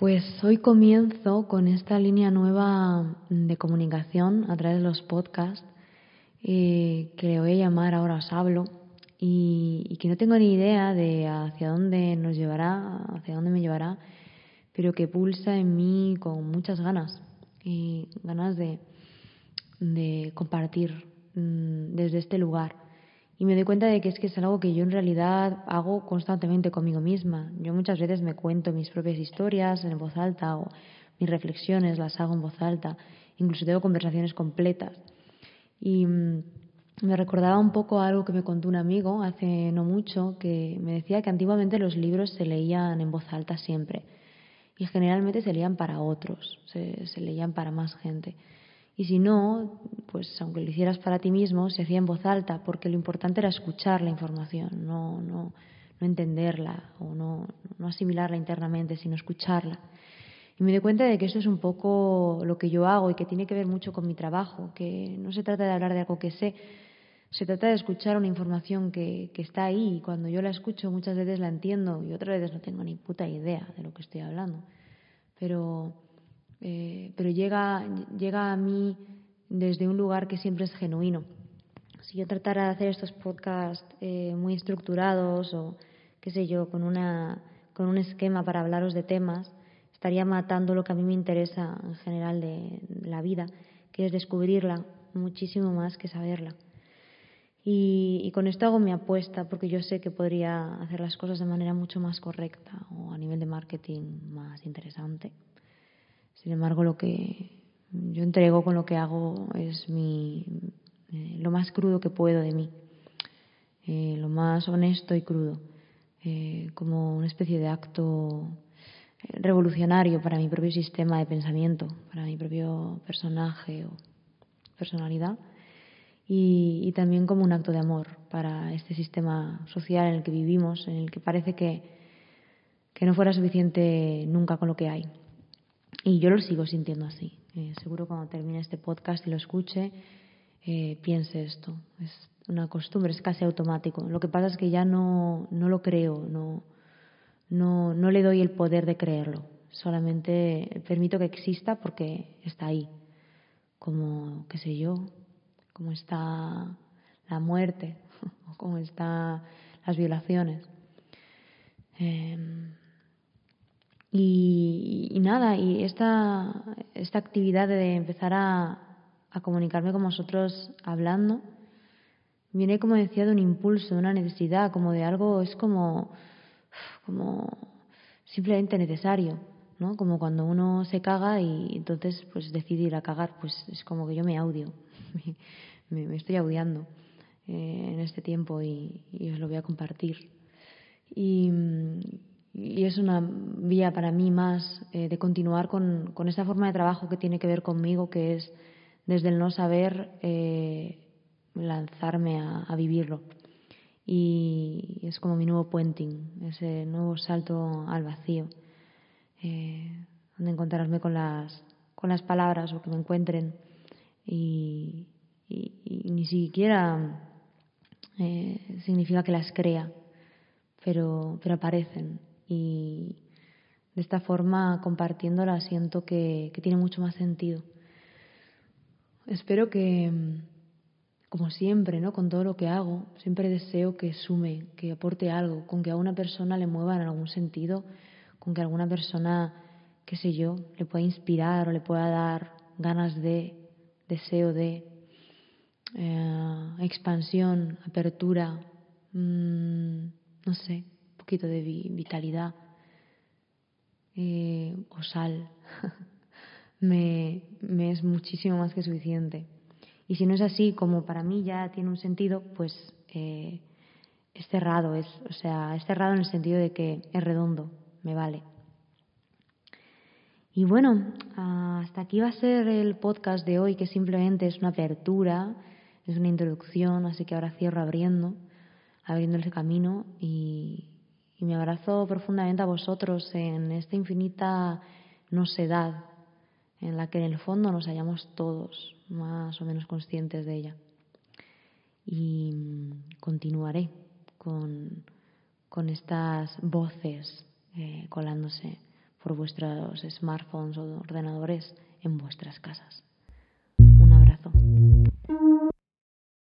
Pues hoy comienzo con esta línea nueva de comunicación a través de los podcasts eh, que le voy a llamar Ahora os hablo y, que no tengo ni idea de hacia dónde nos llevará, hacia dónde me llevará, pero que pulsa en mí con muchas ganas y ganas de, compartir mm, desde este lugar. Y me doy cuenta de que es que es algo que yo en realidad hago constantemente conmigo misma. Yo muchas veces me cuento mis propias historias en voz alta o mis reflexiones las hago en voz alta. Incluso tengo conversaciones completas. Y mm, me recordaba un poco algo que me contó un amigo hace no mucho, que me decía que antiguamente los libros se leían en voz alta siempre y generalmente se leían para otros, se, leían para más gente. Y si no, pues aunque lo hicieras para ti mismo, se hacía en voz alta, porque lo importante era escuchar la información, no, no, no entenderla o no, no asimilarla internamente, sino escucharla. Y me doy cuenta de que esto es un poco lo que yo hago y que tiene que ver mucho con mi trabajo, que no se trata de hablar de algo que sé, se trata de escuchar una información que, que está ahí y cuando yo la escucho muchas veces la entiendo y otras veces no tengo ni puta idea de lo que estoy hablando. Pero, eh, pero llega, llega a mí desde un lugar que siempre es genuino. Si yo tratara de hacer estos podcasts eh, muy estructurados o, qué sé yo, con, una, con un esquema para hablaros de temas, estaría matando lo que a mí me interesa en general de la vida, que es descubrirla muchísimo más que saberla. Y, con esto hago mi apuesta porque yo sé que podría hacer las cosas de manera mucho más correcta o a nivel de marketing más interesante. Sin embargo, lo que yo entrego con lo que hago es mi, eh, lo más crudo que puedo de mí, eh, lo más honesto y crudo, eh, como una especie de acto revolucionario para mi propio sistema de pensamiento, para mi propio personaje o personalidad y, también como un acto de amor para este sistema social en el que vivimos, en el que parece que, que no fuera suficiente nunca con lo que hay. Y yo lo sigo sintiendo así. Eh, seguro cuando termine este podcast y lo escuche, eh, piense esto. Es una costumbre, es casi automático. Lo que pasa es que ya no, no lo creo, no, no, no le doy el poder de creerlo. Solamente permito que exista porque está ahí. Como, qué sé yo, cómo está la muerte o cómo están las violaciones. Em, y, nada, y esta, esta actividad de empezar a, a comunicarme con vosotros hablando, viene, como decía, de un impulso, de una necesidad, como de algo, es como, como simplemente necesario, ¿no? Como cuando uno se caga y entonces pues decide ir a cagar, pues es como que yo me audio. me, estoy audiando eh, en este tiempo y, os lo voy a compartir. Y, es una vía para mí más eh, de continuar con, con, esta forma de trabajo que tiene que ver conmigo, que es desde el no saber eh, lanzarme a, vivirlo. Y es como mi nuevo puenting, ese nuevo salto al vacío, donde encontrarme con las, con las palabras o que me encuentren y, y, ni siquiera eh, significa que las crea, pero, pero aparecen y de esta forma compartiéndolas siento que, que tiene mucho más sentido. Espero que, como siempre, ¿no? con todo lo que hago, siempre deseo que sume, que aporte algo, con que a una persona le mueva en algún sentido, con que alguna persona, qué sé yo, le pueda inspirar o le pueda dar ganas de, deseo de, eh, expansión, apertura, mm, no sé, poquito de vitalidad eh, o sal, me, es muchísimo más que suficiente. Y si no es así, como para mí ya tiene un sentido, pues eh, es cerrado, es, o sea, es cerrado en el sentido de que es redondo, me vale. Y bueno, hasta aquí va a ser el podcast de hoy, que simplemente es una apertura es una introducción, así que ahora cierro abriendo, abriendo el camino y, y me abrazo profundamente a vosotros en esta infinita nosedad en la que en el fondo nos hallamos todos más o menos conscientes de ella. Y continuaré con, con estas voces eh, colándose por vuestros smartphones o ordenadores en vuestras casas. Un abrazo.